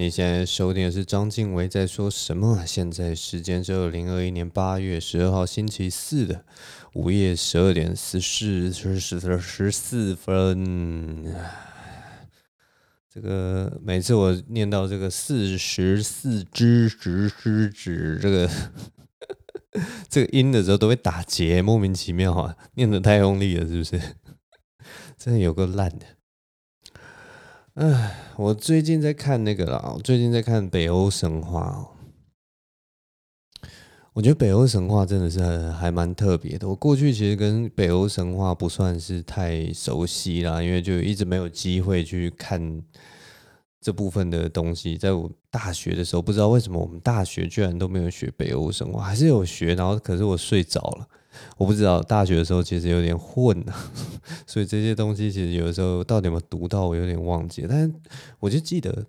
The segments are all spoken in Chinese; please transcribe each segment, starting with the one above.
你现在收听的是张静伟在说什么？现在时间是二零二一年八月十二号星期四的午夜十二点十四十十十四分。这个每次我念到这个四十四只只只只这个 这个音的时候，都会打结，莫名其妙啊！念得太用力了，是不是？真的有够烂的。唉，我最近在看那个啦，我最近在看北欧神话。我觉得北欧神话真的是还蛮特别的。我过去其实跟北欧神话不算是太熟悉啦，因为就一直没有机会去看这部分的东西。在我大学的时候，不知道为什么我们大学居然都没有学北欧神话，还是有学，然后可是我睡着了。我不知道大学的时候其实有点混啊，所以这些东西其实有的时候到底有没有读到，我有点忘记。但是我就记得，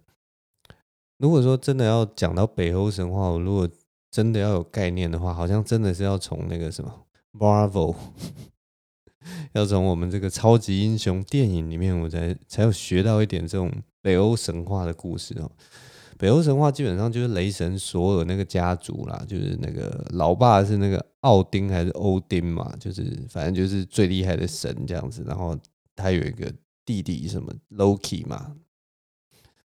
如果说真的要讲到北欧神话，我如果真的要有概念的话，好像真的是要从那个什么 Marvel，要从我们这个超级英雄电影里面，我才才有学到一点这种北欧神话的故事哦。北欧神话基本上就是雷神索尔那个家族啦，就是那个老爸是那个奥丁还是欧丁嘛，就是反正就是最厉害的神这样子。然后他有一个弟弟什么 Loki 嘛，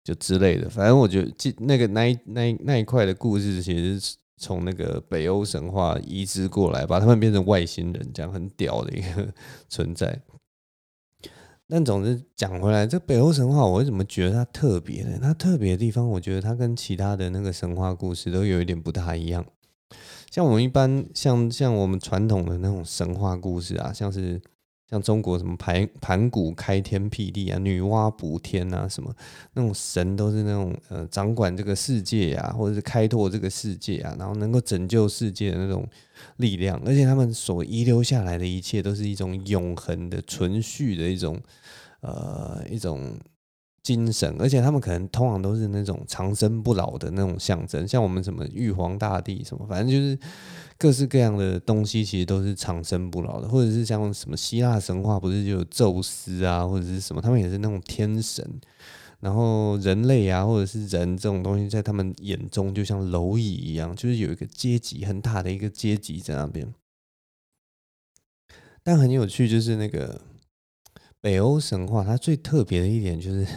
就之类的。反正我觉得这那个那一那一那一块的故事，其实是从那个北欧神话移植过来，把他们变成外星人，这样很屌的一个存在。但总之讲回来，这北欧神话我为什么觉得它特别呢？它特别的地方，我觉得它跟其他的那个神话故事都有一点不太一样。像我们一般，像像我们传统的那种神话故事啊，像是。像中国什么盘盘古开天辟地啊，女娲补天啊，什么那种神都是那种呃掌管这个世界啊，或者是开拓这个世界啊，然后能够拯救世界的那种力量，而且他们所遗留下来的一切都是一种永恒的存续的一种呃一种。精神，而且他们可能通常都是那种长生不老的那种象征，像我们什么玉皇大帝什么，反正就是各式各样的东西，其实都是长生不老的，或者是像什么希腊神话，不是就有宙斯啊，或者是什么，他们也是那种天神，然后人类啊，或者是人这种东西，在他们眼中就像蝼蚁一样，就是有一个阶级很大的一个阶级在那边。但很有趣，就是那个北欧神话，它最特别的一点就是。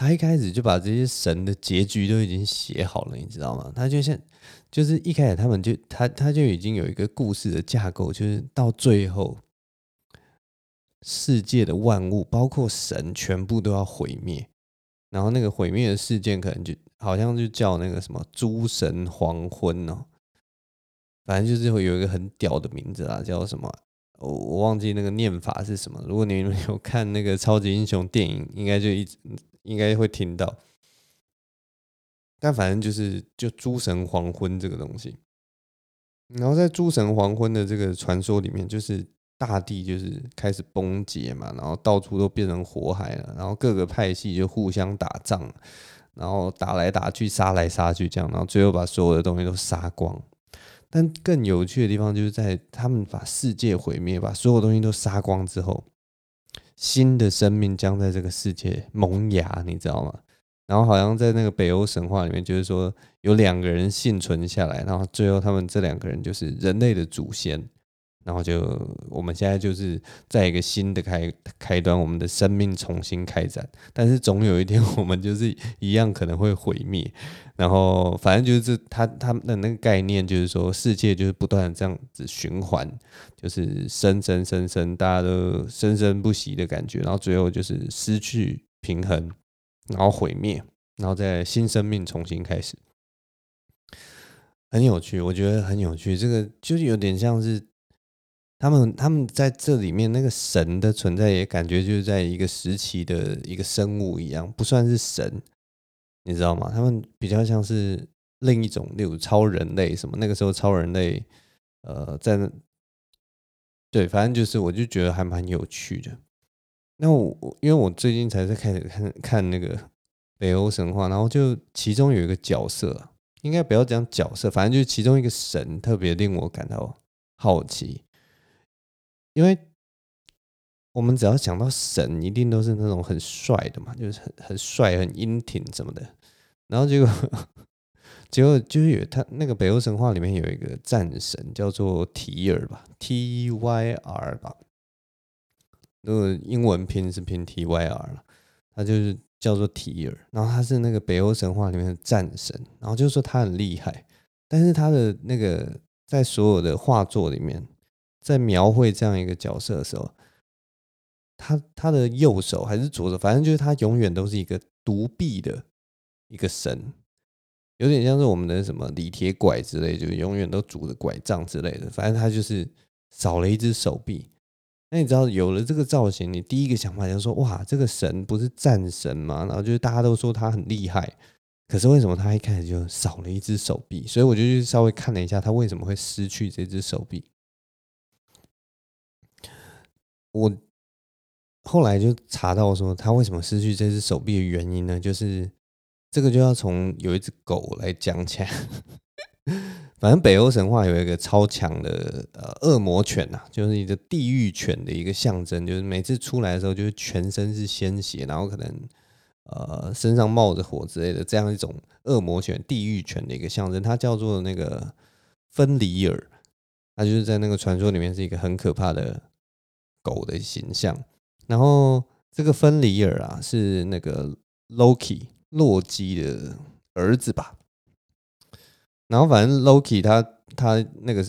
他一开始就把这些神的结局都已经写好了，你知道吗？他就像，就是一开始他们就他他就已经有一个故事的架构，就是到最后，世界的万物包括神全部都要毁灭，然后那个毁灭的事件可能就好像就叫那个什么诸神黄昏哦，反正就是会有一个很屌的名字啊，叫什么？我我忘记那个念法是什么。如果你们有看那个超级英雄电影，应该就一直。应该会听到，但反正就是就诸神黄昏这个东西，然后在诸神黄昏的这个传说里面，就是大地就是开始崩解嘛，然后到处都变成火海了，然后各个派系就互相打仗，然后打来打去，杀来杀去这样，然后最后把所有的东西都杀光。但更有趣的地方就是在他们把世界毁灭，把所有东西都杀光之后。新的生命将在这个世界萌芽，你知道吗？然后好像在那个北欧神话里面，就是说有两个人幸存下来，然后最后他们这两个人就是人类的祖先。然后就我们现在就是在一个新的开开端，我们的生命重新开展。但是总有一天，我们就是一样可能会毁灭。然后反正就是他他们的那个概念，就是说世界就是不断的这样子循环，就是生生生生，大家都生生不息的感觉。然后最后就是失去平衡，然后毁灭，然后再新生命重新开始。很有趣，我觉得很有趣。这个就是有点像是。他们他们在这里面那个神的存在，也感觉就是在一个时期的一个生物一样，不算是神，你知道吗？他们比较像是另一种，例如超人类什么。那个时候超人类，呃，在，对，反正就是，我就觉得还蛮有趣的。那我因为我最近才在开始看看那个北欧神话，然后就其中有一个角色，应该不要讲角色，反正就是其中一个神特别令我感到好奇。因为我们只要想到神，一定都是那种很帅的嘛，就是很很帅、很英挺什么的。然后结果结果就是有他那个北欧神话里面有一个战神叫做提尔吧，T Y R 吧，那个英文拼是拼 T Y R 了，他就是叫做提尔，然后他是那个北欧神话里面的战神，然后就说他很厉害，但是他的那个在所有的画作里面，在描绘这样一个角色的时候。他他的右手还是左手，反正就是他永远都是一个独臂的一个神，有点像是我们的什么李铁拐之类，就是永远都拄着拐杖之类的。反正他就是少了一只手臂。那你知道有了这个造型，你第一个想法就是说，哇，这个神不是战神吗？然后就是大家都说他很厉害，可是为什么他一开始就少了一只手臂？所以我就去稍微看了一下，他为什么会失去这只手臂。我。后来就查到说，他为什么失去这只手臂的原因呢？就是这个就要从有一只狗来讲起来。反正北欧神话有一个超强的呃恶魔犬呐，就是一个地狱犬的一个象征，就是每次出来的时候就是全身是鲜血，然后可能呃身上冒着火之类的，这样一种恶魔犬、地狱犬的一个象征。它叫做那个芬里尔，它就是在那个传说里面是一个很可怕的狗的形象。然后这个芬里尔啊，是那个 Loki 洛基的儿子吧？然后反正 Loki 他他那个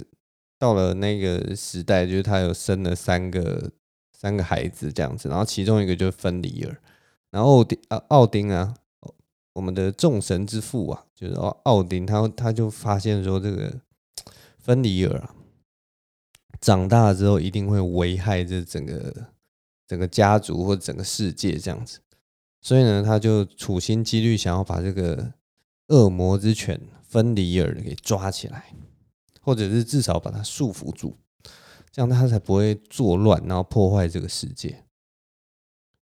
到了那个时代，就是他有生了三个三个孩子这样子，然后其中一个就是芬里尔，然后奥丁啊奥丁啊，我们的众神之父啊，就是奥奥丁，他他就发现说这个 芬里尔啊，长大了之后一定会危害这整个。整个家族或整个世界这样子，所以呢，他就处心积虑想要把这个恶魔之犬芬里尔给抓起来，或者是至少把它束缚住，这样他才不会作乱，然后破坏这个世界。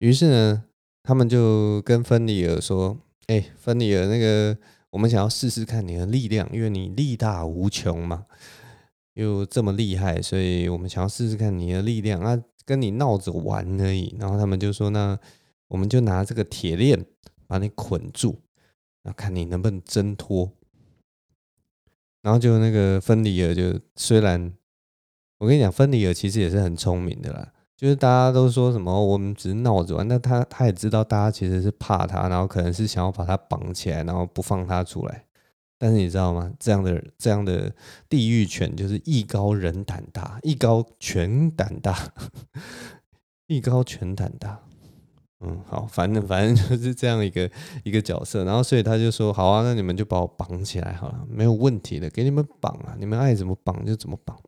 于是呢，他们就跟芬里尔说：“哎，芬里尔，那个我们想要试试看你的力量，因为你力大无穷嘛，又这么厉害，所以我们想要试试看你的力量啊。”跟你闹着玩而已，然后他们就说：“那我们就拿这个铁链把你捆住，然后看你能不能挣脱。”然后就那个芬里尔就虽然我跟你讲，芬里尔其实也是很聪明的啦，就是大家都说什么我们只是闹着玩，那他他也知道大家其实是怕他，然后可能是想要把他绑起来，然后不放他出来。但是你知道吗？这样的这样的地狱犬就是艺高人胆大，艺高犬胆大，艺高犬胆大。嗯，好，反正反正 就是这样一个一个角色。然后所以他就说：“好啊，那你们就把我绑起来好了，没有问题的，给你们绑啊，你们爱怎么绑就怎么绑。”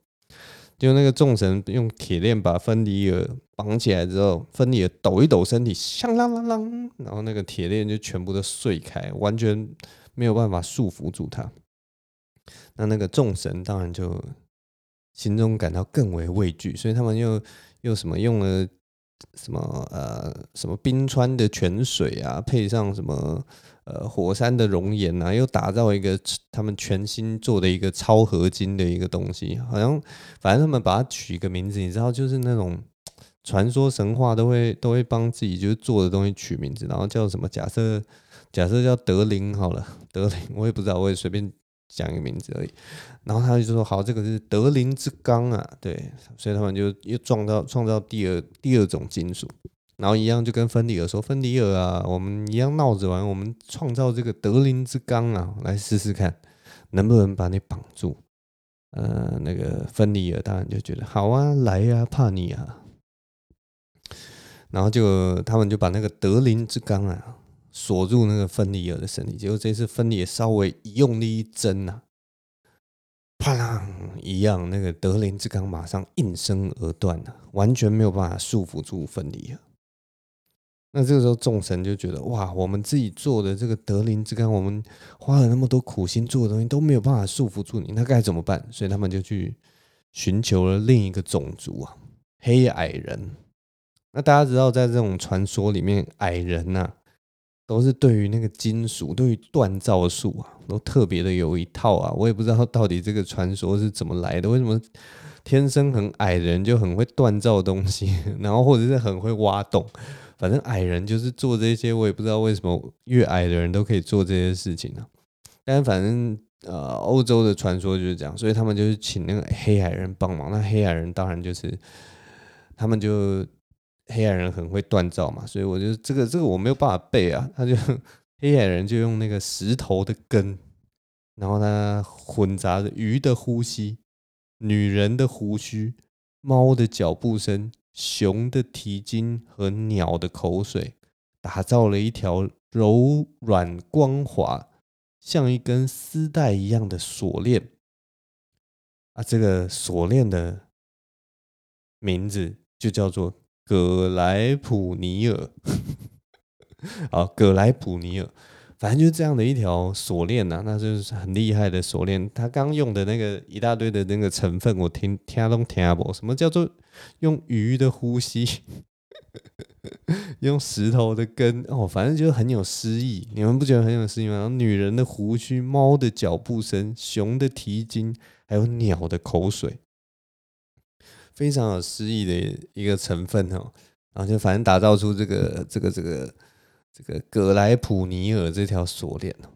就那个众神用铁链把芬迪尔绑起来之后，芬迪尔抖一抖身体，响啷啷啷，然后那个铁链就全部都碎开，完全。没有办法束缚住他，那那个众神当然就心中感到更为畏惧，所以他们又又什么用了什么呃什么冰川的泉水啊，配上什么呃火山的熔岩啊，又打造一个他们全新做的一个超合金的一个东西，好像反正他们把它取一个名字，你知道，就是那种传说神话都会都会帮自己就是做的东西取名字，然后叫什么？假设。假设叫德林好了，德林我也不知道，我也随便讲一个名字而已。然后他就说：“好，这个是德林之钢啊，对。”所以他们就又创造创造第二第二种金属，然后一样就跟芬迪尔说：“芬迪尔啊，我们一样闹着玩，我们创造这个德林之钢啊，来试试看能不能把你绑住。”呃，那个芬迪尔当然就觉得好啊，来呀、啊，怕你啊。然后就他们就把那个德林之钢啊。锁住那个芬里尔的身体，结果这次芬里尔稍微一用力一挣呐，啪啦一样，那个德林之钢马上应声而断了，完全没有办法束缚住芬里尔。那这个时候众神就觉得哇，我们自己做的这个德林之钢，我们花了那么多苦心做的东西都没有办法束缚住你，那该怎么办？所以他们就去寻求了另一个种族啊，黑矮人。那大家知道，在这种传说里面，矮人呐、啊。都是对于那个金属，对于锻造术啊，都特别的有一套啊。我也不知道到底这个传说是怎么来的，为什么天生很矮的人就很会锻造东西，然后或者是很会挖洞，反正矮人就是做这些，我也不知道为什么越矮的人都可以做这些事情呢、啊。但反正呃，欧洲的传说就是这样，所以他们就是请那个黑矮人帮忙。那黑矮人当然就是他们就黑矮人很会锻造嘛，所以我就这个这个我没有办法背啊，他就黑矮人就用那个石头的根。然后呢混杂着鱼的呼吸、女人的胡须、猫的脚步声、熊的蹄筋和鸟的口水，打造了一条柔软光滑、像一根丝带一样的锁链。啊，这个锁链的名字就叫做葛莱普尼尔。好，葛莱普尼尔。反正就是这样的一条锁链呐，那就是很厉害的锁链。他刚用的那个一大堆的那个成分，我听听都听不懂。什么叫做用鱼的呼吸，用石头的根哦，反正就是很有诗意。你们不觉得很有诗意吗？女人的胡须、猫的脚步声、熊的蹄筋，还有鸟的口水，非常有诗意的一个成分哦。然后就反正打造出这个这个这个。这个葛莱普尼尔这条锁链哦，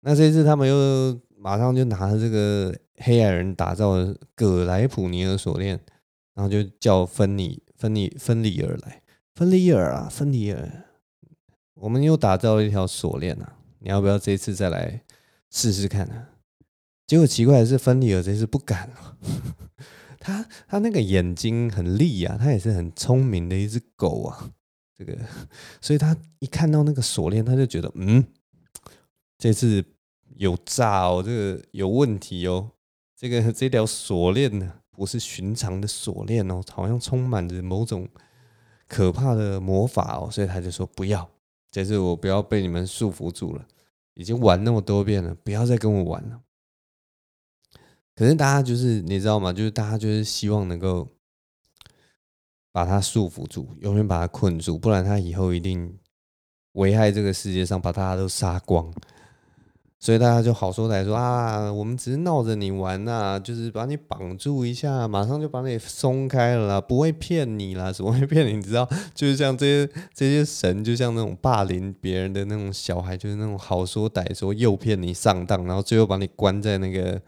那这次他们又马上就拿着这个黑矮人打造的葛莱普尼尔锁链，然后就叫芬尼芬尼芬里尔来，芬里尔啊，芬里尔，我们又打造了一条锁链啊，你要不要这次再来试试看呢？结果奇怪的是，芬里尔这次不敢了，他他那个眼睛很利啊，他也是很聪明的一只狗啊。这个，所以他一看到那个锁链，他就觉得，嗯，这次有诈哦，这个有问题哦，这个 这条锁链呢，不是寻常的锁链哦，好像充满着某种可怕的魔法哦，所以他就说不要，这次我不要被你们束缚住了，已经玩那么多遍了，不要再跟我玩了。可是大家就是你知道吗？就是大家就是希望能够。把他束缚住，永远把他困住，不然他以后一定危害这个世界上，把大家都杀光。所以大家就好说歹说啊，我们只是闹着你玩呐、啊，就是把你绑住一下，马上就把你松开了啦，不会骗你啦，怎么会骗你？你知道，就是像这些这些神，就像那种霸凌别人的那种小孩，就是那种好说歹说，诱骗你上当，然后最后把你关在那个，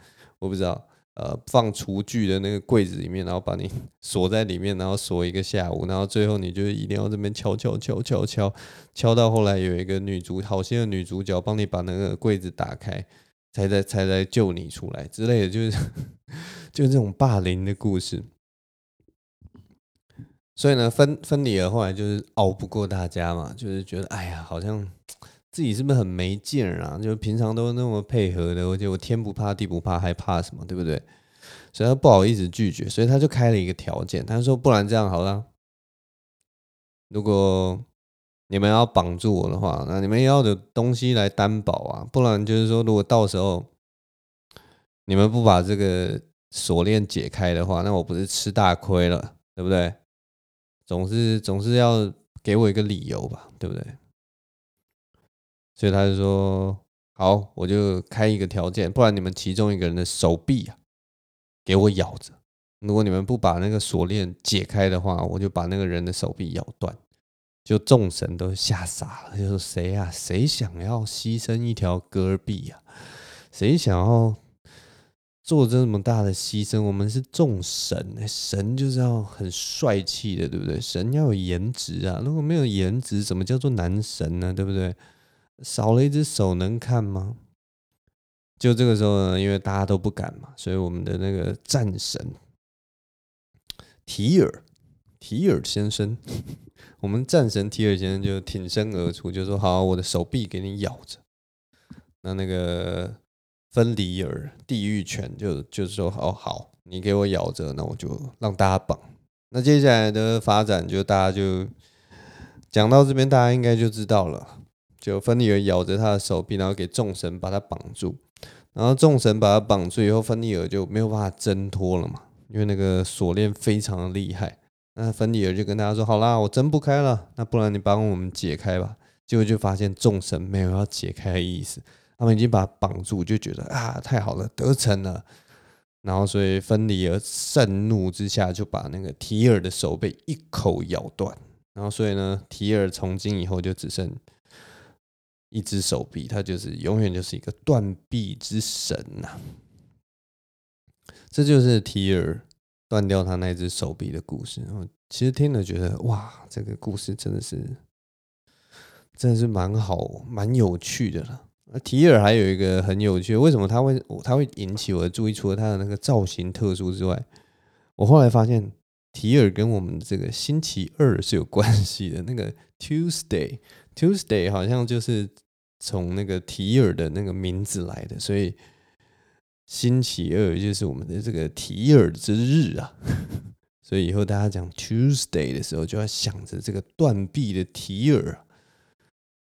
我不知道。呃，放厨具的那个柜子里面，然后把你 锁在里面，然后锁一个下午，然后最后你就一定要这边敲敲敲敲敲，敲到后来有一个女主好心的女主角帮你把那个柜子打开，才在才来救你出来之类的，就是 就是这种霸凌的故事。所以呢，芬芬里尔后来就是熬不过大家嘛，就是觉得哎呀，好像。自己是不是很没劲啊？就平常都那么配合的，我觉得我天不怕地不怕，还怕什么？对不对？所以他不好意思拒绝，所以他就开了一个条件，他说：“不然这样好了，如果你们要绑住我的话，那你们要的东西来担保啊，不然就是说，如果到时候你们不把这个锁链解开的话，那我不是吃大亏了，对不对？总是总是要给我一个理由吧，对不对？”所以他就说：“好，我就开一个条件，不然你们其中一个人的手臂啊，给我咬着。如果你们不把那个锁链解开的话，我就把那个人的手臂咬断。”就众神都吓傻了，就说：“谁呀？谁想要牺牲一条胳臂呀？谁想要做这么大的牺牲？我们是众神，神就是要很帅气的，对不对？神要有颜值啊！如果没有颜值，怎么叫做男神呢？对不对？”少了一只手能看吗？就这个时候呢，因为大家都不敢嘛，所以我们的那个战神提尔提尔先生，我们战神提尔先生就挺身而出，就说：“好，我的手臂给你咬着。”那那个芬里尔地狱犬就就是说：“哦，好，你给我咬着，那我就让大家绑。”那接下来的发展就大家就讲到这边，大家应该就知道了。就芬里尔咬着他的手臂，然后给众神把他绑住，然后众神把他绑住以后，芬里尔就没有办法挣脱了嘛，因为那个锁链非常的厉害。那芬里尔就跟大家说：“好啦，我挣不开了，那不然你帮我们解开吧。”结果就发现众神没有要解开的意思，他们已经把他绑住，就觉得啊，太好了，得逞了。然后所以芬里尔盛怒之下就把那个提尔的手被一口咬断，然后所以呢，提尔从今以后就只剩一只手臂，他就是永远就是一个断臂之神呐、这就是提尔断掉他那只手臂的故事。然后其实听了觉得哇，这个故事真的是真的是蛮好、蛮有趣的了。提尔还有一个很有趣，为什么他会他会引起我的注意？除了他的那个造型特殊之外，我后来发现提尔跟我们这个星期二是有关系的。那个 Tuesday Tuesday 好像就是从那个提尔的那个名字来的，所以星期二就是我们的这个提尔之日啊。所以以后大家讲 Tuesday 的时候，就要想着这个断臂的提尔。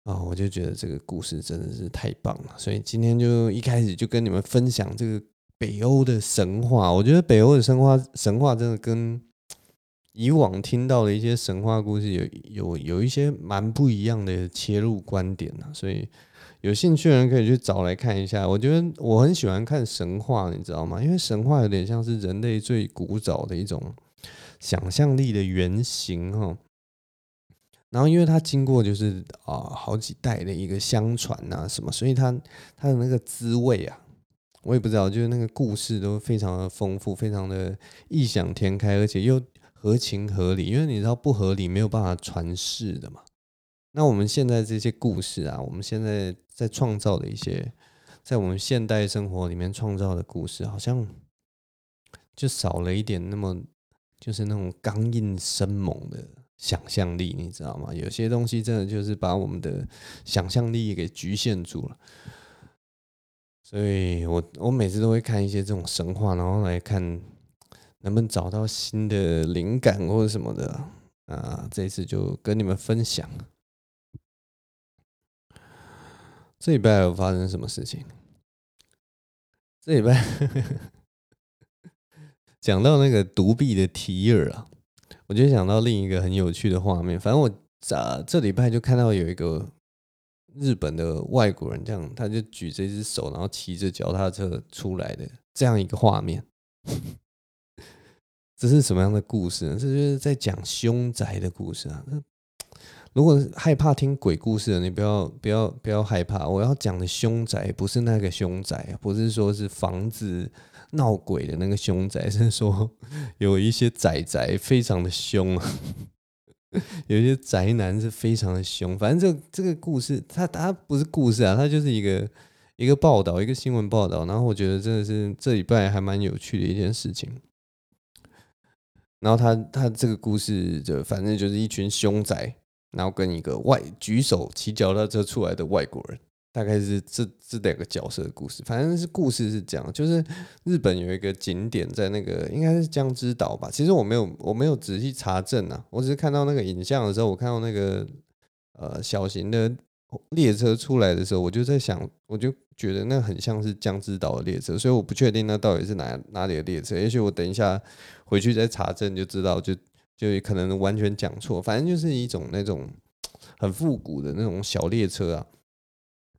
啊，我就觉得这个故事真的是太棒了，所以今天就一开始就跟你们分享这个北欧的神话。我觉得北欧的神话神话真的跟以往听到的一些神话故事有有有一些蛮不一样的切入观点呢。所以有兴趣的人可以去找来看一下。我觉得我很喜欢看神话，你知道吗？因为神话有点像是人类最古早的一种想象力的原型哈。然后，因为它经过就是啊、好几代的一个相传啊什么，所以它它的那个滋味啊，我也不知道，就是那个故事都非常的丰富，非常的异想天开，而且又合情合理。因为你知道不合理没有办法传世的嘛。那我们现在这些故事啊，我们现在在创造的一些，在我们现代生活里面创造的故事，好像就少了一点那么就是那种刚硬生猛的。想象力，你知道吗？有些东西真的就是把我们的想象力给局限住了。所以我我每次都会看一些这种神话，然后来看能不能找到新的灵感或者什么的啊。这次就跟你们分享。这礼拜有发生什么事情？这礼拜 讲到那个独臂的提尔啊。我就想到另一个很有趣的画面，反正我这这礼拜就看到有一个日本的外国人，这样他就举着一只手，然后骑着脚踏车出来的这样一个画面。这是什么样的故事呢？这就是在讲凶宅的故事啊。那如果害怕听鬼故事的，你不要不要不要害怕。我要讲的凶宅不是那个凶宅，不是说是房子。闹鬼的那个凶宅，是说有一些宅宅非常的凶啊，有一些宅男是非常的凶。反正这这个故事，它它不是故事啊，它就是一个一个报道，一个新闻报道。然后我觉得真的是这礼拜还蛮有趣的一件事情。然后他他这个故事就反正就是一群凶宅，然后跟一个外举手骑脚踏车出来的外国人。大概是这这两个角色的故事，反正是故事是这样，就是日本有一个景点在那个应该是江之岛吧。其实我没有我没有仔细查证啊，我只是看到那个影像的时候，我看到那个呃小型的列车出来的时候，我就在想，我就觉得那很像是江之岛的列车，所以我不确定那到底是哪哪里的列车。也许我等一下回去再查证就知道，就就可能完全讲错。反正就是一种那种很复古的那种小列车啊。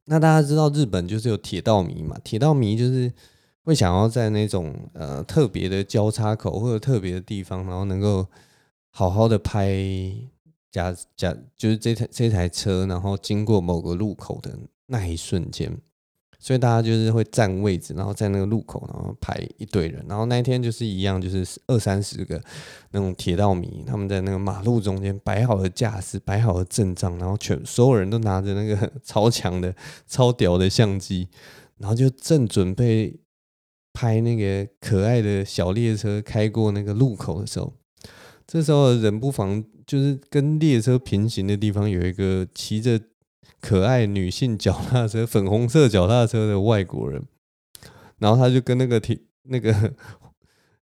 那大家知道日本就是有铁道迷嘛？铁道迷就是会想要在那种呃特别的交叉口或者特别的地方，然后能够好好的拍假假，就是这台这台车，然后经过某个路口的那一瞬间。所以大家就是会占位置，然后在那个路口，然后排一堆人。然后那一天就是一样，就是二三十个那种铁道迷，他们在那个马路中间摆好了架势，摆好了阵仗，然后全所有人都拿着那个 超强的、超屌的相机，然后就正准备拍那个可爱的小列车开过那个路口的时候，这时候人不妨就是跟列车平行的地方有一个骑着。可爱女性脚踏车，粉红色脚踏车的外国人，然后他就跟那个铁那个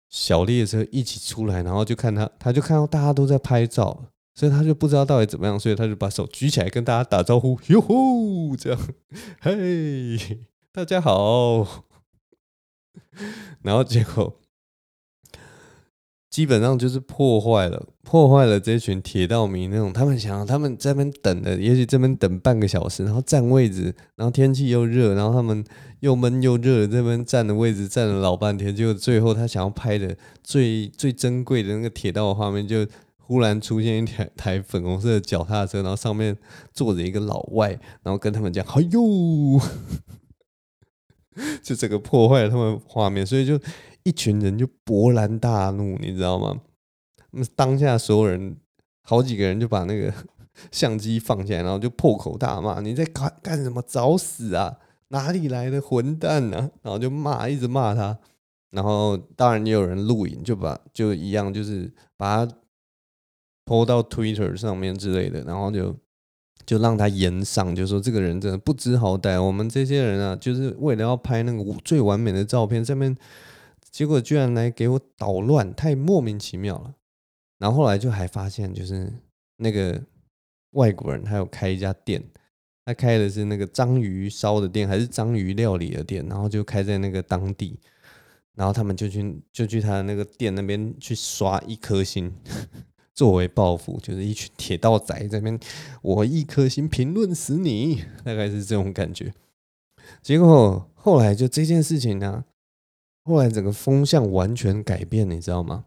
小列车一起出来，然后就看他，他就看到大家都在拍照，所以他就不知道到底怎么样，所以他就把手举起来跟大家打招呼，哟吼，这样，嘿，大家好，然后结果基本上就是破坏了，破坏了这群铁道迷那种，他们想要他们在那边等的，也许这边等半个小时，然后占位置，然后天气又热，然后他们又闷又热，这边占的位置占了老半天，结果最后他想要拍的最最珍贵的那个铁道画面，就忽然出现一台台粉红色的脚踏车，然后上面坐着一个老外，然后跟他们讲：“哎呦！”就这个破坏了他们画面，所以就。一群人就勃然大怒，你知道吗？那当下所有人，好几个人就把那个 相机放下来，然后就破口大骂：“你在干干什么？找死啊！哪里来的混蛋呢、啊？”然后就骂，一直骂他。然后当然也有人录影，就把就一样，就是把他 po 到 Twitter 上面之类的，然后就就让他炎上，就说这个人真的不知好歹。我们这些人啊，就是为了要拍那个最完美的照片，上面。结果居然来给我捣乱，太莫名其妙了。然后后来就还发现，就是那个外国人，他有开一家店，他开的是那个章鱼烧的店，还是章鱼料理的店，然后就开在那个当地。然后他们就去就去他的那个店那边去刷一颗星，作为报复，就是一群铁道仔在那边，我一颗星评论死你，大概是这种感觉。结果后来就这件事情呢。后来整个风向完全改变，你知道吗？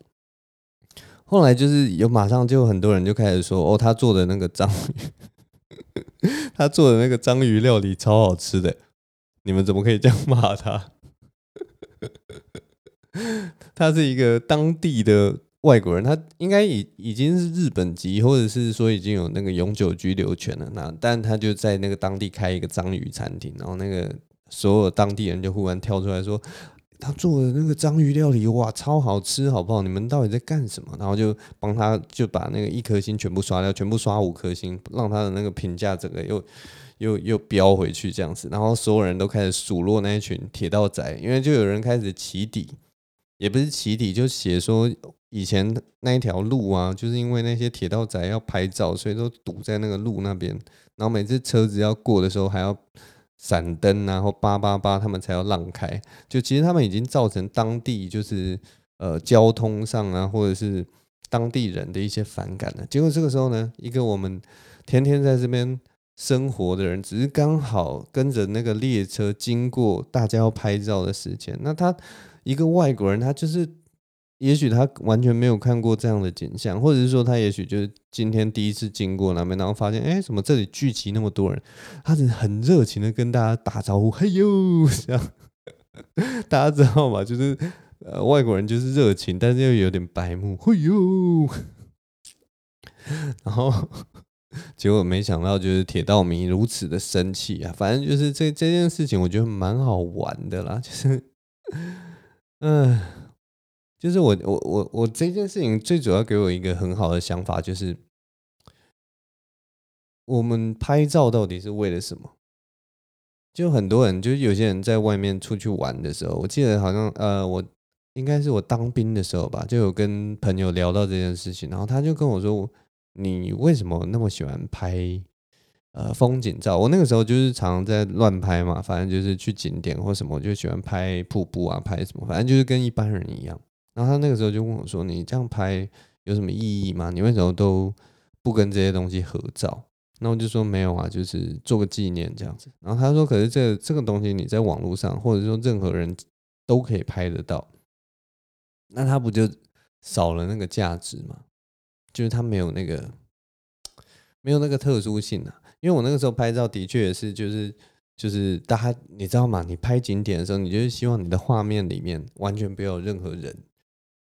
后来就是有马上就很多人就开始说：“哦，他做的那个章鱼，他做的那个章鱼料理超好吃的，你们怎么可以这样骂他？” 他是一个当地的外国人，他应该已已经是日本籍，或者是说已经有那个永久居留权了。那但他就在那个当地开一个章鱼餐厅，然后那个所有当地人就忽然跳出来说。他做的那个章鱼料理，哇，超好吃，好不好？你们到底在干什么？然后就帮他，就把那个一颗星全部刷掉，全部刷五颗星，让他的那个评价整个又 又又飙回去这样子。然后所有人都开始数落那一群铁道仔，因为就有人开始起底，也不是起底，就写说以前那一条路啊，就是因为那些铁道仔要拍照，所以都堵在那个路那边，然后每次车子要过的时候还要。闪灯，然后叭叭叭，他们才要让开。就其实他们已经造成当地就是呃交通上啊，或者是当地人的一些反感了。结果这个时候呢，一个我们天天在这边生活的人，只是刚好跟着那个列车经过大家要拍照的时间，那他一个外国人，他就是。也许他完全没有看过这样的景象，或者是说他也许就是今天第一次经过那边，然后发现哎，怎么这里聚集那么多人？他是很热情的跟大家打招呼，嘿呦，这样 大家知道吗？就是呃，外国人就是热情，但是又有点白目，嘿呦。然后结果没想到，就是铁道迷如此的生气啊！反正就是这这件事情，我觉得蛮好玩的啦，就是嗯。就是我我我我这件事情最主要给我一个很好的想法，就是我们拍照到底是为了什么？就很多人，就是有些人在外面出去玩的时候，我记得好像呃，我应该是我当兵的时候吧，就有跟朋友聊到这件事情，然后他就跟我说：“你为什么那么喜欢拍呃风景照？”我那个时候就是常常在乱拍嘛，反正就是去景点或什么，我就喜欢拍瀑布啊，拍什么，反正就是跟一般人一样。然后他那个时候就问我说：“你这样拍有什么意义吗？你为什么都不跟这些东西合照？”那我就说：“没有啊，就是做个纪念这样子。”然后他说：“可是这这个东西你在网络上，或者说任何人都可以拍得到，那他不就少了那个价值吗？就是他没有那个没有那个特殊性啊。因为我那个时候拍照的确也是，就是就是大家你知道吗？你拍景点的时候，你就是希望你的画面里面完全不要有任何人。”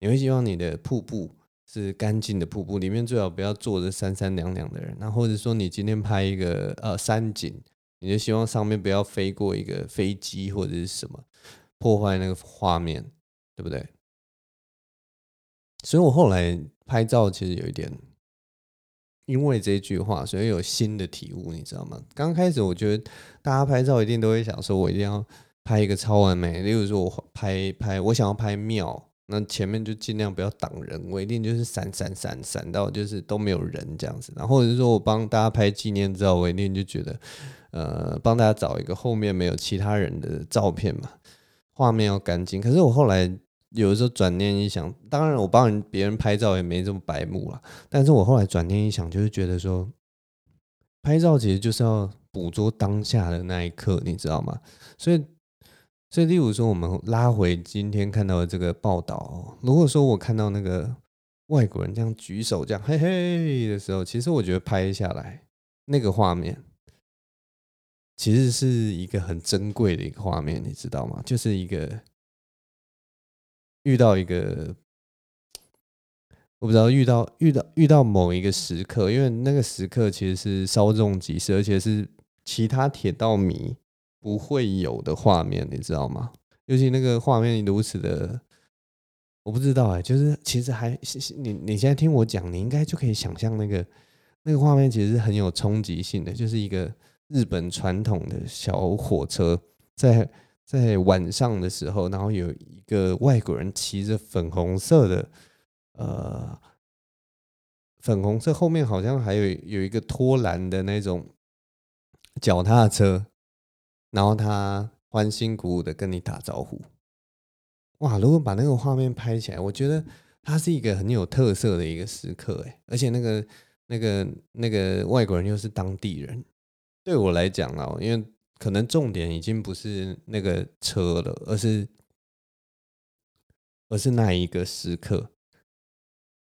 你会希望你的瀑布是干净的瀑布，里面最好不要坐着三三两两的人。那或者说你今天拍一个呃山景，你就希望上面不要飞过一个飞机或者是什么破坏那个画面，对不对？所以我后来拍照其实有一点，因为这句话，所以有新的体悟，你知道吗？刚开始我觉得大家拍照一定都会想说，我一定要拍一个超完美，例如说我拍拍，我想要拍庙。那前面就尽量不要挡人，我一定就是闪闪闪闪到就是都没有人这样子。然后或者是说我帮大家拍纪念照，我一定就觉得，呃，帮大家找一个后面没有其他人的照片嘛，画面要干净。可是我后来有的时候转念一想，当然我帮人别人拍照也没这么白目了。但是我后来转念一想，就是觉得说，拍照其实就是要捕捉当下的那一刻，你知道吗？所以，所以例如说，我们拉回今天看到的这个报道，如果说我看到那个外国人这样举手这样嘿嘿的时候，其实我觉得拍下来那个画面，其实是一个很珍贵的一个画面，你知道吗？就是一个。遇到一个，我不知道遇到遇到遇到某一个时刻，因为那个时刻其实是稍纵即逝，而且是其他铁道迷不会有的画面，你知道吗？尤其那个画面如此的，我不知道哎、就是其实还你你现在听我讲，你应该就可以想象那个那个画面其实是很有冲击性的，就是一个日本传统的小火车在。在晚上的时候，然后有一个外国人骑着粉红色的，呃，粉红色后面好像还有有一个拖栏的那种脚踏车，然后他欢欣鼓舞的跟你打招呼。哇！如果把那个画面拍起来，我觉得它是一个很有特色的一个时刻，哎，而且那个那个那个外国人又是当地人，对我来讲啊，因为。可能重点已经不是那个车了，而是而是那一个时刻，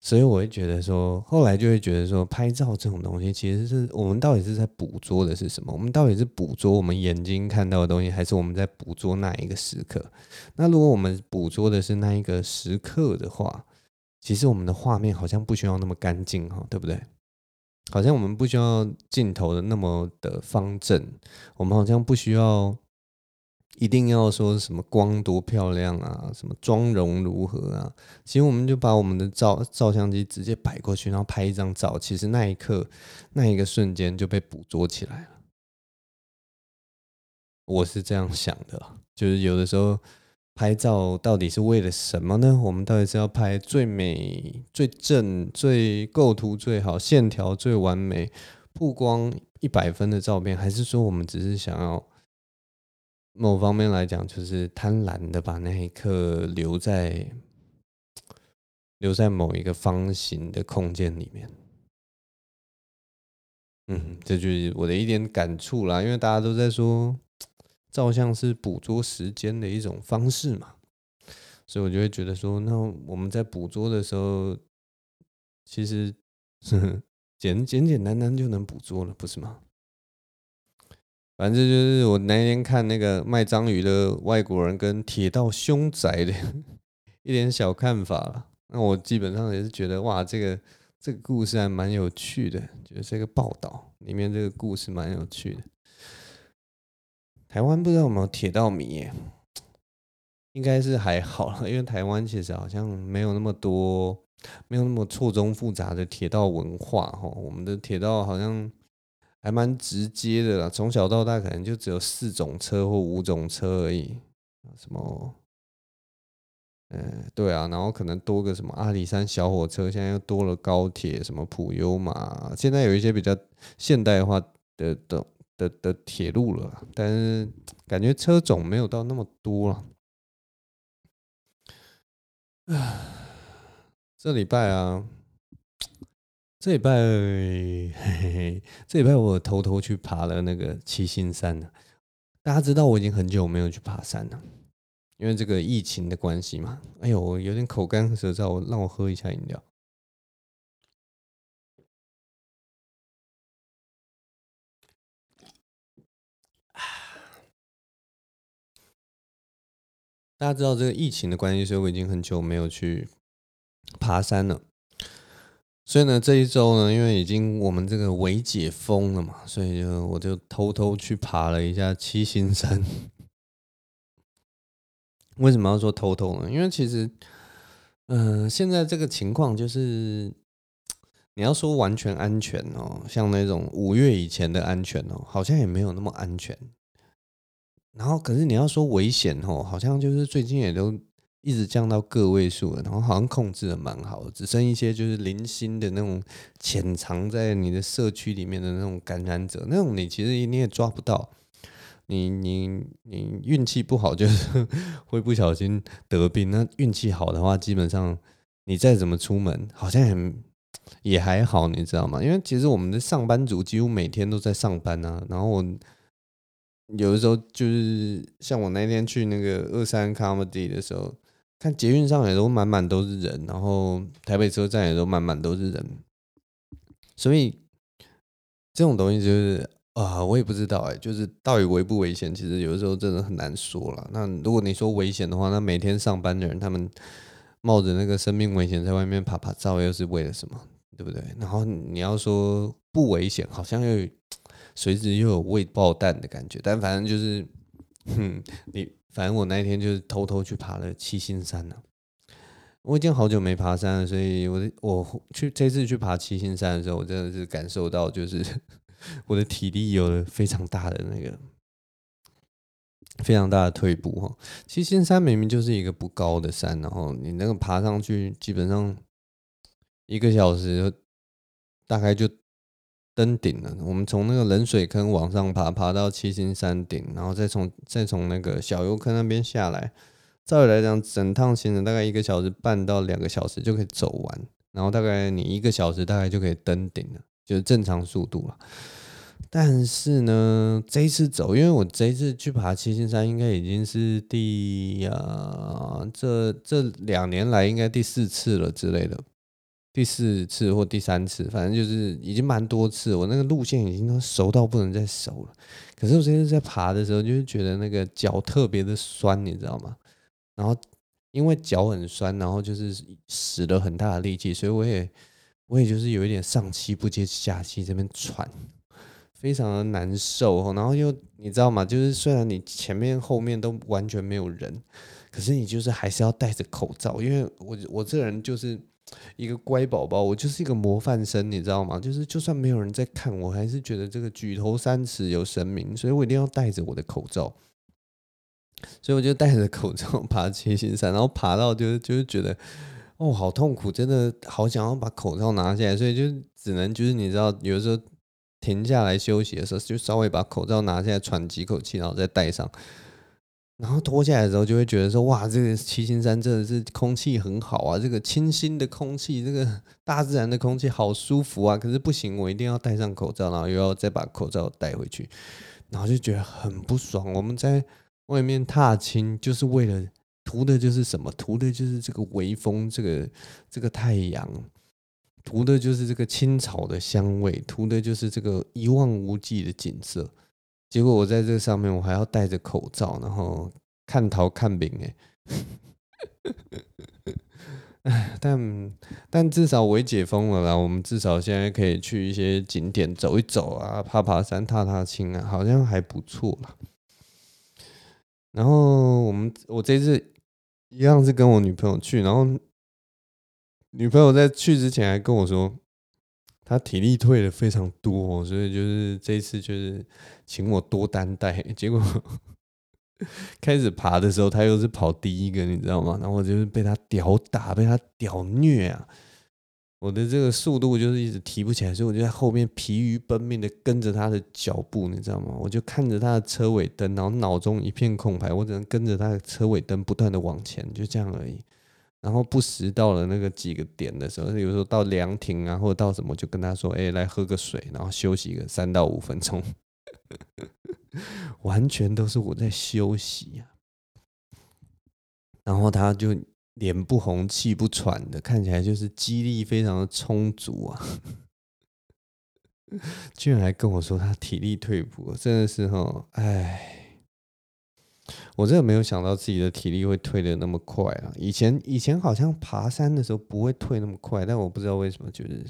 所以我会觉得说，后来就会觉得说，拍照这种东西，其实是我们到底是在捕捉的是什么？我们到底是捕捉我们眼睛看到的东西，还是我们在捕捉那一个时刻？那如果我们捕捉的是那一个时刻的话，其实我们的画面好像不需要那么干净哈，对不对？好像我们不需要镜头的那么的方正，我们好像不需要一定要说什么光多漂亮啊，什么妆容如何啊。其实我们就把我们的照照相机直接摆过去，然后拍一张照，其实那一刻那一个瞬间就被捕捉起来了。我是这样想的，就是有的时候。拍照到底是为了什么呢？我们到底是要拍最美、最正、最构图最好、线条最完美、曝光一百分的照片，还是说我们只是想要某方面来讲，就是贪婪的把那一刻留在留在某一个方形的空间里面？嗯，这就是我的一点感触啦，因为大家都在说。照相是捕捉时间的一种方式嘛，所以我就会觉得说，那我们在捕捉的时候，其实简简简单单就能捕捉了，不是吗？反正就是我那天看那个卖章鱼的外国人跟铁道凶宅的 一点小看法了，那我基本上也是觉得哇，这个这个故事还蛮有趣的，就是这个报道里面这个故事蛮有趣的。台湾不知道有没有铁道迷耶，应该是还好了，因为台湾其实好像没有那么多，没有那么错综复杂的铁道文化哈。我们的铁道好像还蛮直接的啦，从小到大可能就只有四种车或五种车而已。什么，嗯，对啊，然后可能多个什么阿里山小火车，现在又多了高铁，什么普悠玛，现在有一些比较现代化的的。的的铁路了，但是感觉车种没有到那么多了。啊，这礼拜啊，这礼拜，嘿嘿嘿，这礼拜我偷偷去爬了那个七星山呢。大家知道我已经很久没有去爬山了，因为这个疫情的关系嘛。哎呦，我有点口干舌燥，我让我喝一下饮料。大家知道这个疫情的关系，所以我已经很久没有去爬山了。所以呢，这一周呢，因为已经我们这个微解封了嘛，所以就我就偷偷去爬了一下七星山。为什么要说偷偷呢？因为其实，嗯、呃，现在这个情况就是，你要说完全安全哦，像那种五月以前的安全哦，好像也没有那么安全。然后，可是你要说危险哦，好像就是最近也都一直降到个位数了，然后好像控制的蛮好，只剩一些就是零星的那种潜藏在你的社区里面的那种感染者，那种你其实你也抓不到。你你你运气不好，就是 会不小心得病。那运气好的话，基本上你再怎么出门，好像也也还好，你知道吗？因为其实我们的上班族几乎每天都在上班啊。然后我有的时候就是像我那天去那个二三 comedy 的时候，看捷运上也都满满都是人，然后台北车站也都满满都是人，所以这种东西就是。啊，我也不知道哎，就是到底危不危险？其实有的时候真的很难说了。那如果你说危险的话，那每天上班的人，他们冒着那个生命危险在外面趴趴走，又是为了什么？对不对？然后你要说不危险，好像又 随时又有未爆弹的感觉。但反正就是，哼，你反正我那一天就是偷偷去爬了七星山了。我已经好久没爬山了，所以我我去这次去爬七星山的时候，我真的是感受到就是。我的体力有了非常大的那个非常大的退步哈。七星山明明就是一个不高的山，然后你那个爬上去，基本上一个小时大概就登顶了。我们从那个冷水坑往上爬，爬到七星山顶，然后再从再从那个小油坑那边下来。照理来讲，整趟行程大概一个小时半到两个小时就可以走完，然后大概你一个小时大概就可以登顶了。就是正常速度了，但是呢，这一次走，因为我这一次去爬七星山，应该已经是第啊，这这两年来应该第四次了之类的，第四次或第三次，反正就是已经蛮多次。我那个路线已经都熟到不能再熟了。可是我这次在爬的时候，就是觉得那个脚特别的酸，你知道吗？然后因为脚很酸，然后就是使了很大的力气，所以我也。我也就是有一点上气不接下气，这边喘，非常的难受。然后又你知道吗？就是虽然你前面后面都完全没有人，可是你就是还是要戴着口罩，因为我我这人就是一个乖宝宝，我就是一个模范生，你知道吗？就是就算没有人在看，我还是觉得这个举头三尺有神明，所以我一定要戴着我的口罩。所以我就戴着口罩 爬七星山，然后爬到就是就是觉得。哦，好痛苦，真的好想要把口罩拿下来，所以就只能就是你知道，有时候停下来休息的时候，就稍微把口罩拿下来喘几口气，然后再戴上。然后脱下来的时候，就会觉得说，哇，这个七星山真的是空气很好啊，这个清新的空气，这个 大自然的空气好舒服啊。可是不行，我一定要戴上口罩，然后又要再把口罩戴回去，然后就觉得很不爽。我们在外面踏青，就是为了。图的就是什么？图的就是这个微风，这个这个太阳，图的就是这个青草的香味，图的就是这个一望无际的景色。结果我在这上面，我还要戴着口罩，然后看桃看饼，哎，但但至少我也解封了啦。我们至少现在可以去一些景点走一走啊，爬爬山、踏踏青啊，好像还不错啦。然后我们我这次。一样是跟我女朋友去，然后女朋友在去之前还跟我说，她体力退的非常多，所以就是这次就是请我多担待。结果开始爬的时候，他又是跑第一个，你知道吗？然后我就是被他屌打，被他屌虐啊！我的这个速度就是一直提不起来，所以我就在后面疲于奔命的跟着他的脚步，你知道吗？我就看着他的车尾灯，然后脑中一片空白，我只能跟着他的车尾灯不断的往前，就这样而已。然后不时到了那个几个点的时候，有时候到凉亭啊，或者到什么，就跟他说：“哎，来喝个水，然后休息个三到五分钟。” 完全都是我在休息呀。然后他就。脸不红气不喘的，看起来就是肌力非常的充足啊！居然还跟我说他体力退步，真的是哈，哎，我真的没有想到自己的体力会退的那么快啊！以前以前好像爬山的时候不会退那么快，但我不知道为什么，就是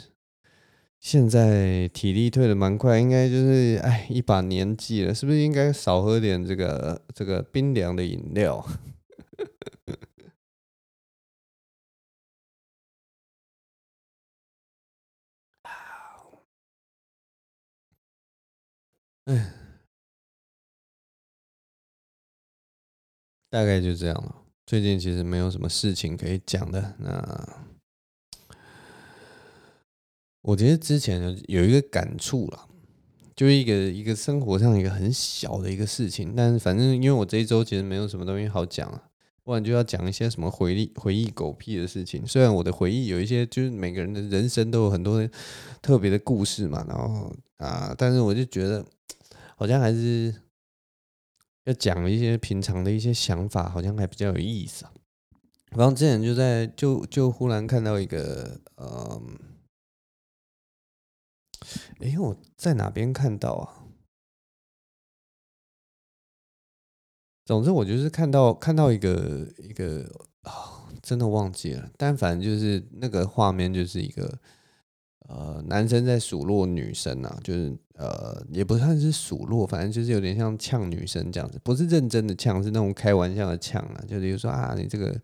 现在体力退的蛮快，应该就是哎一把年纪了，是不是应该少喝点这个这个冰凉的饮料？哎，大概就这样了。最近其实没有什么事情可以讲的。那我觉得之前有一个感触了，就是一个一个生活上一个很小的一个事情，但是反正因为我这一周其实没有什么东西好讲啊，不然就要讲一些什么回忆回忆狗屁的事情。虽然我的回忆有一些，就是每个人的人生都有很多特别的故事嘛，然后啊，但是我就觉得好像还是要讲一些平常的一些想法，好像还比较有意思啊。然后之前就在就就忽然看到一个嗯。哎，我在哪边看到啊？总之，我就是看到看到一个一个啊、哦，真的忘记了。但反正就是那个画面，就是一个呃，男生在数落女生啊，就是呃，也不算是数落，反正就是有点像呛女生这样子，不是认真的呛，是那种开玩笑的呛啊。就比如说啊，你这个。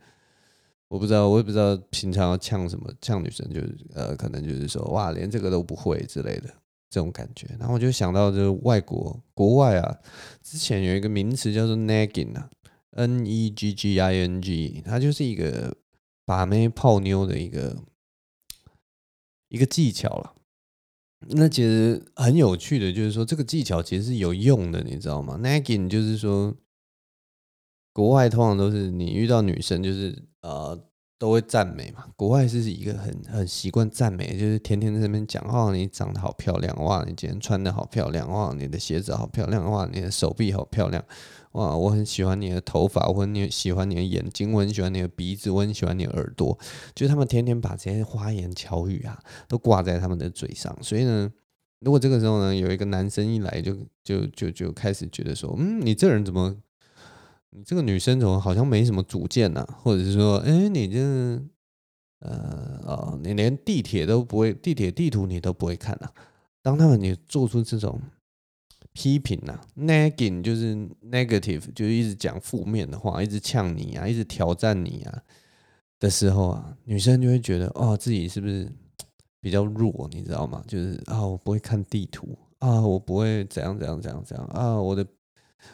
我不知道，我也不知道平常要呛什么，呛女生就是呃，可能就是说哇，连这个都不会之类的这种感觉。然后我就想到，就是外国国外啊，之前有一个名词叫做 nagging 啊，N E G G I N G，它就是一个把妹泡妞的一个一个技巧了。那其实很有趣的，就是说这个技巧其实是有用的，你知道吗？nagging 就是说。国外通常都是你遇到女生，就是呃都会赞美嘛。国外是一个很很习惯赞美，就是天天在那边讲哦，你长得好漂亮哇，你今天穿的好漂亮哇，你的鞋子好漂亮哇，你的手臂好漂亮哇，我很喜欢你的头发，我很喜欢你的眼睛，我很喜欢你的鼻子，我很喜欢你的耳朵。就是他们天天把这些花言巧语啊都挂在他们的嘴上，所以呢，如果这个时候呢有一个男生一来，就就就就开始觉得说，嗯，你这人怎么？你这个女生怎么好像没什么主见呢？或者是说，哎，你这呃哦，你连地铁都不会，地铁地图你都不会看啊？当他们你做出这种批评呐，nagging 就是 negative，就一直讲负面的话，一直呛你啊，一直挑战你啊的时候啊，女生就会觉得哦，自己是不是比较弱？你知道吗？就是啊，我不会看地图啊，我不会怎样怎样怎样怎样啊，我的。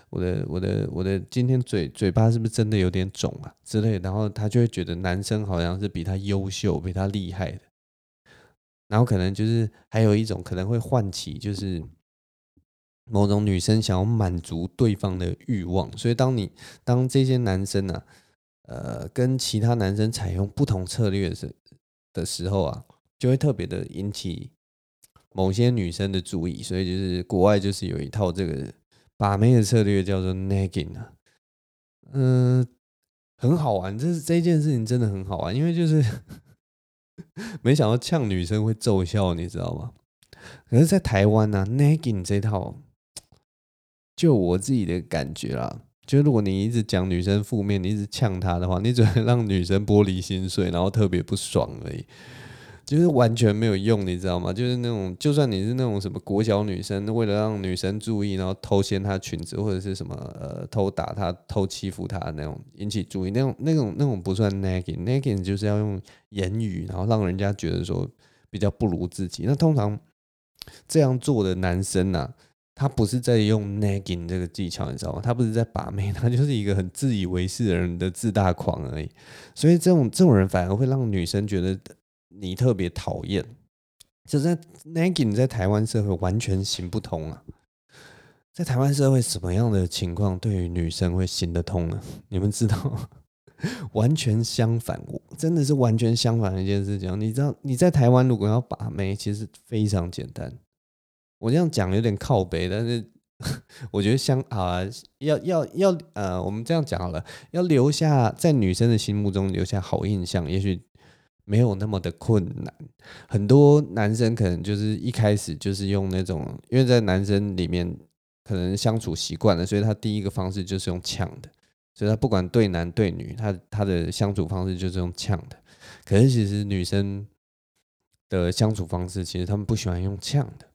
我的我的我的今天嘴嘴巴是不是真的有点肿啊之类，然后他就会觉得男生好像是比他优秀、比他厉害的，然后可能就是还有一种可能会唤起就是某种女生想要满足对方的欲望，所以当你当这些男生呢、啊，呃，跟其他男生采用不同策略的的时候啊，就会特别的引起某些女生的注意，所以就是国外就是有一套这个。把妹的策略叫做 nagging 啊，嗯，很好玩，这是这件事情真的很好玩，因为就是 没想到呛女生会奏效，你知道吗？可是，在台湾呢，nagging 这套，就我自己的感觉啦，就如果你一直讲女生负面，你一直呛她的话，你只会让女生玻璃心碎，然后特别不爽而已。就是完全没有用，你知道吗？就是那种，就算你是那种什么国小女生，为了让女生注意，然后偷掀她裙子，或者是什么呃偷打她、偷欺负她那种引起注意，那种那种那种不算 nagging，nagging 就是要用言语，然后让人家觉得说比较不如自己。那通常这样做的男生呐、他不是在用 nagging 这个技巧，你知道吗？他不是在把妹，他就是一个很自以为是的人的自大狂而已。所以这种这种人反而会让女生觉得。你特别讨厌，就在 nagging 在台湾社会完全行不通啊！在台湾社会，什么样的情况对于女生会行得通呢？你们知道？完全相反，我真的是完全相反的一件事情。你知道你在台湾如果要把妹，其实非常简单。我这样讲有点靠北，但是 我觉得相啊，要要要呃，我们这样讲好了，要留下在女生的心目中留下好印象，也许。没有那么的困难，很多男生可能就是一开始就是用那种，因为在男生里面可能相处习惯了，所以他第一个方式就是用呛的，所以他不管对男对女，他他的相处方式就是用呛的。可是其实女生的相处方式，其实他们不喜欢用呛的。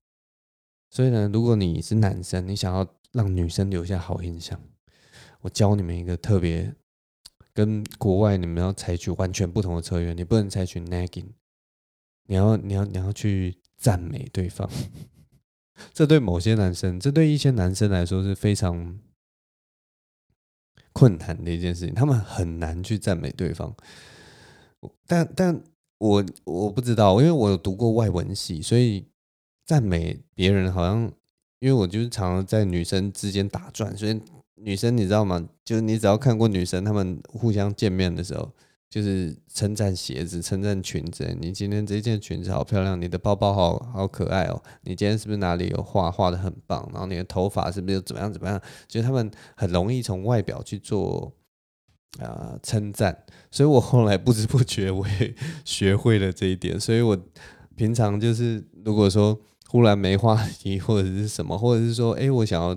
所以呢，如果你是男生，你想要让女生留下好印象，我教你们一个特别。跟国外你们要采取完全不同的策略，你不能采取 nagging，你要你要你要去赞美对方。这对某些男生，这对一些男生来说是非常困难的一件事情，他们很难去赞美对方。但但我我不知道，因为我有读过外文系，所以赞美别人好像因为我就是常常在女生之间打转，所以女生你知道吗？就是你只要看过女生她们互相见面的时候，就是称赞鞋子、称赞裙子。你今天这件裙子好漂亮，你的包包好好可爱哦。你今天是不是哪里有画画的很棒？然后你的头发是不是又怎么样怎么样？就是她们很容易从外表去做啊称赞，所以我后来不知不觉我也学会了这一点，所以我平常就是如果说。忽然没话题，或者是什么，或者是说，哎，我想要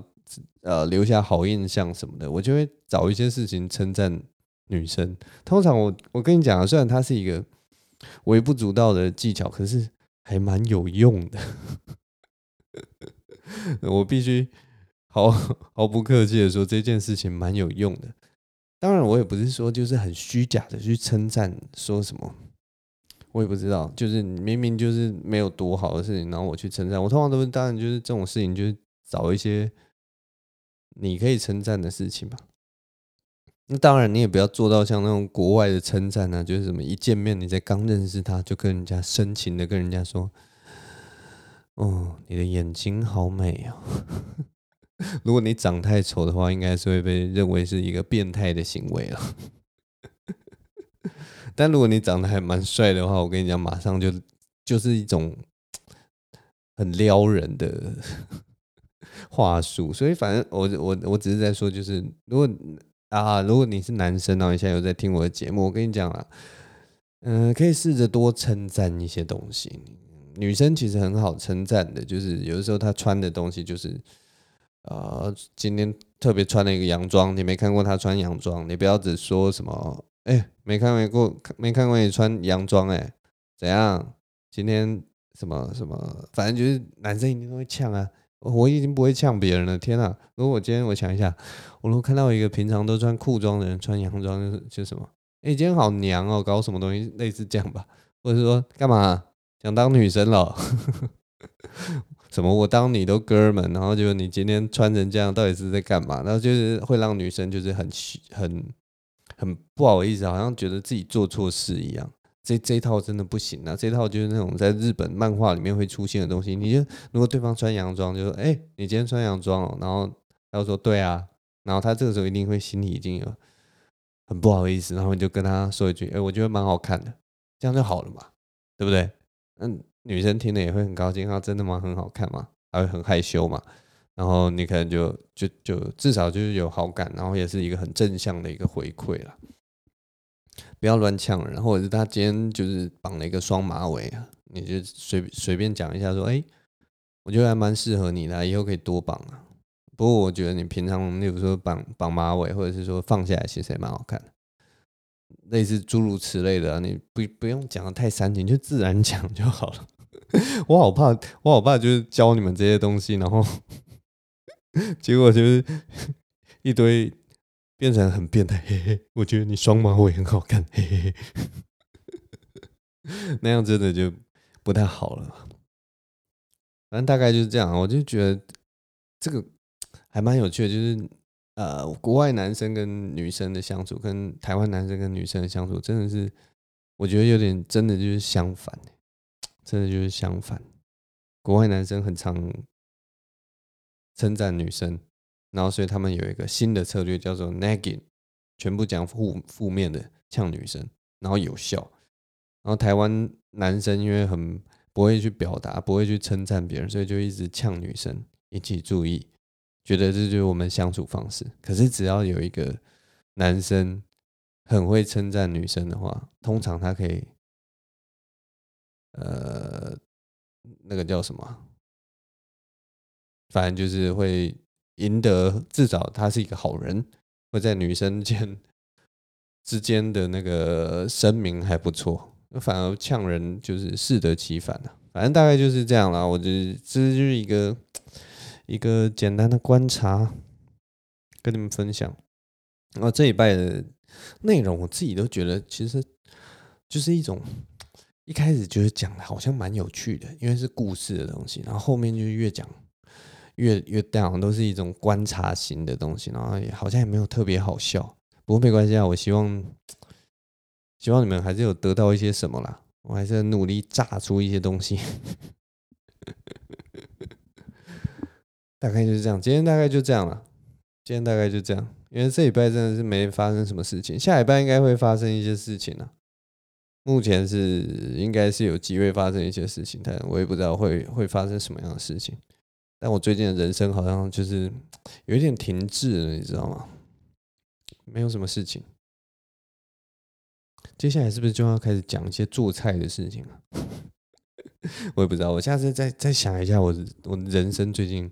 呃留下好印象什么的，我就会找一些事情称赞女生。通常我我跟你讲啊，虽然它是一个微不足道的技巧，可是还蛮有用的。我必须毫毫不客气的说，这件事情蛮有用的。当然，我也不是说就是很虚假的去称赞，说什么。我也不知道，就是明明就是没有多好的事情，然后我去称赞。我通常都是，当然就是这种事情，就是找一些你可以称赞的事情吧。那当然，你也不要做到像那种国外的称赞啊，就是什么一见面你在刚认识他就跟人家深情的跟人家说：“哦，你的眼睛好美哦。”如果你长太丑的话，应该是会被认为是一个变态的行为了。但如果你长得还蛮帅的话，我跟你讲，马上就就是一种很撩人的话术。所以反正我我我只是在说，就是如果啊，如果你是男生，然后你现在有在听我的节目，我跟你讲啊，嗯、可以试着多称赞一些东西。女生其实很好称赞的，就是有的时候她穿的东西就是啊、今天特别穿了一个洋装，你没看过她穿洋装，你不要只说什么。哎、没看过，没看过你穿洋装哎，怎样？今天什么什么？反正就是男生一定都会呛啊！我已经不会呛别人了。天啊！如果我今天我想一下，我如果看到一个平常都穿裤装的人穿洋装，就是就什么？哎、今天好娘哦，搞什么东西？类似这样吧？或者说干嘛？想当女生了？什么？我当你都哥们，然后就你今天穿成这样，到底是在干嘛？然后就是会让女生就是很很。很不好意思，好像觉得自己做错事一样。这这一套真的不行啊！这套就是那种在日本漫画里面会出现的东西。你就如果对方穿洋装，就说：“哎、你今天穿洋装哦。”然后他就说：“对啊。”然后他这个时候一定会心里已经有很不好意思，然后你就跟他说一句：“哎、我觉得蛮好看的。”这样就好了嘛，对不对？嗯，女生听了也会很高兴。啊，真的吗？很好看吗？还会很害羞嘛？然后你可能就就就至少就是有好感，然后也是一个很正向的一个回馈了。不要乱呛人，或者是他今天就是绑了一个双马尾啊，你就随随便讲一下说，哎，我觉得还蛮适合你的，以后可以多绑啊。不过我觉得你平常，例如说绑绑马尾，或者是说放下来，其实也蛮好看的。类似诸如此类的，你不不用讲的太煽情，就自然讲就好了。我好怕，我好怕就是教你们这些东西，然后。结果就是 一堆变成很变态，嘿嘿。我觉得你双马尾很好看，嘿嘿嘿。那样真的就不太好了。反正大概就是这样，我就觉得这个还蛮有趣的，就是呃，国外男生跟女生的相处，跟台湾男生跟女生的相处，真的是我觉得有点真的就是相反，真的就是相反。国外男生很常。称赞女生，然后所以他们有一个新的策略叫做 nagging，全部讲负负面的呛女生，然后有效。然后台湾男生因为很不会去表达，不会去称赞别人，所以就一直呛女生，引起注意，觉得这就是我们相处方式。可是只要有一个男生很会称赞女生的话，通常他可以，呃，那个叫什么？反正就是会赢得，至少他是一个好人，会在女生间之间的那个声名还不错。反而呛人就是适得其反了。反正大概就是这样啦。我觉得这就是一个一个简单的观察，跟你们分享。然后这一拜的内容，我自己都觉得其实就是一种一开始觉得讲的好像蛮有趣的，因为是故事的东西，然后后面就越讲。越越 down 都是一种观察型的东西，然后也好像也没有特别好笑，不过没关系啊。我希望希望你们还是有得到一些什么啦，我还是努力炸出一些东西。大概就是这样，今天大概就这样了。今天大概就这样，因为这礼拜真的是没发生什么事情，下礼拜应该会发生一些事情了。目前是应该是有机会发生一些事情，但我也不知道会会发生什么样的事情。但我最近的人生好像就是有一点停滞了，你知道吗？没有什么事情。接下来是不是就要开始讲一些做菜的事情了？我也不知道，我下次再再想一下我我人生最近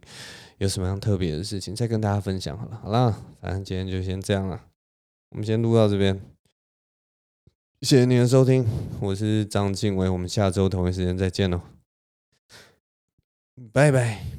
有什么样特别的事情，再跟大家分享好了。好了，反正今天就先这样了，我们先录到这边。谢谢你的收听，我是张晋唯，我们下周同一时间再见喽，拜拜。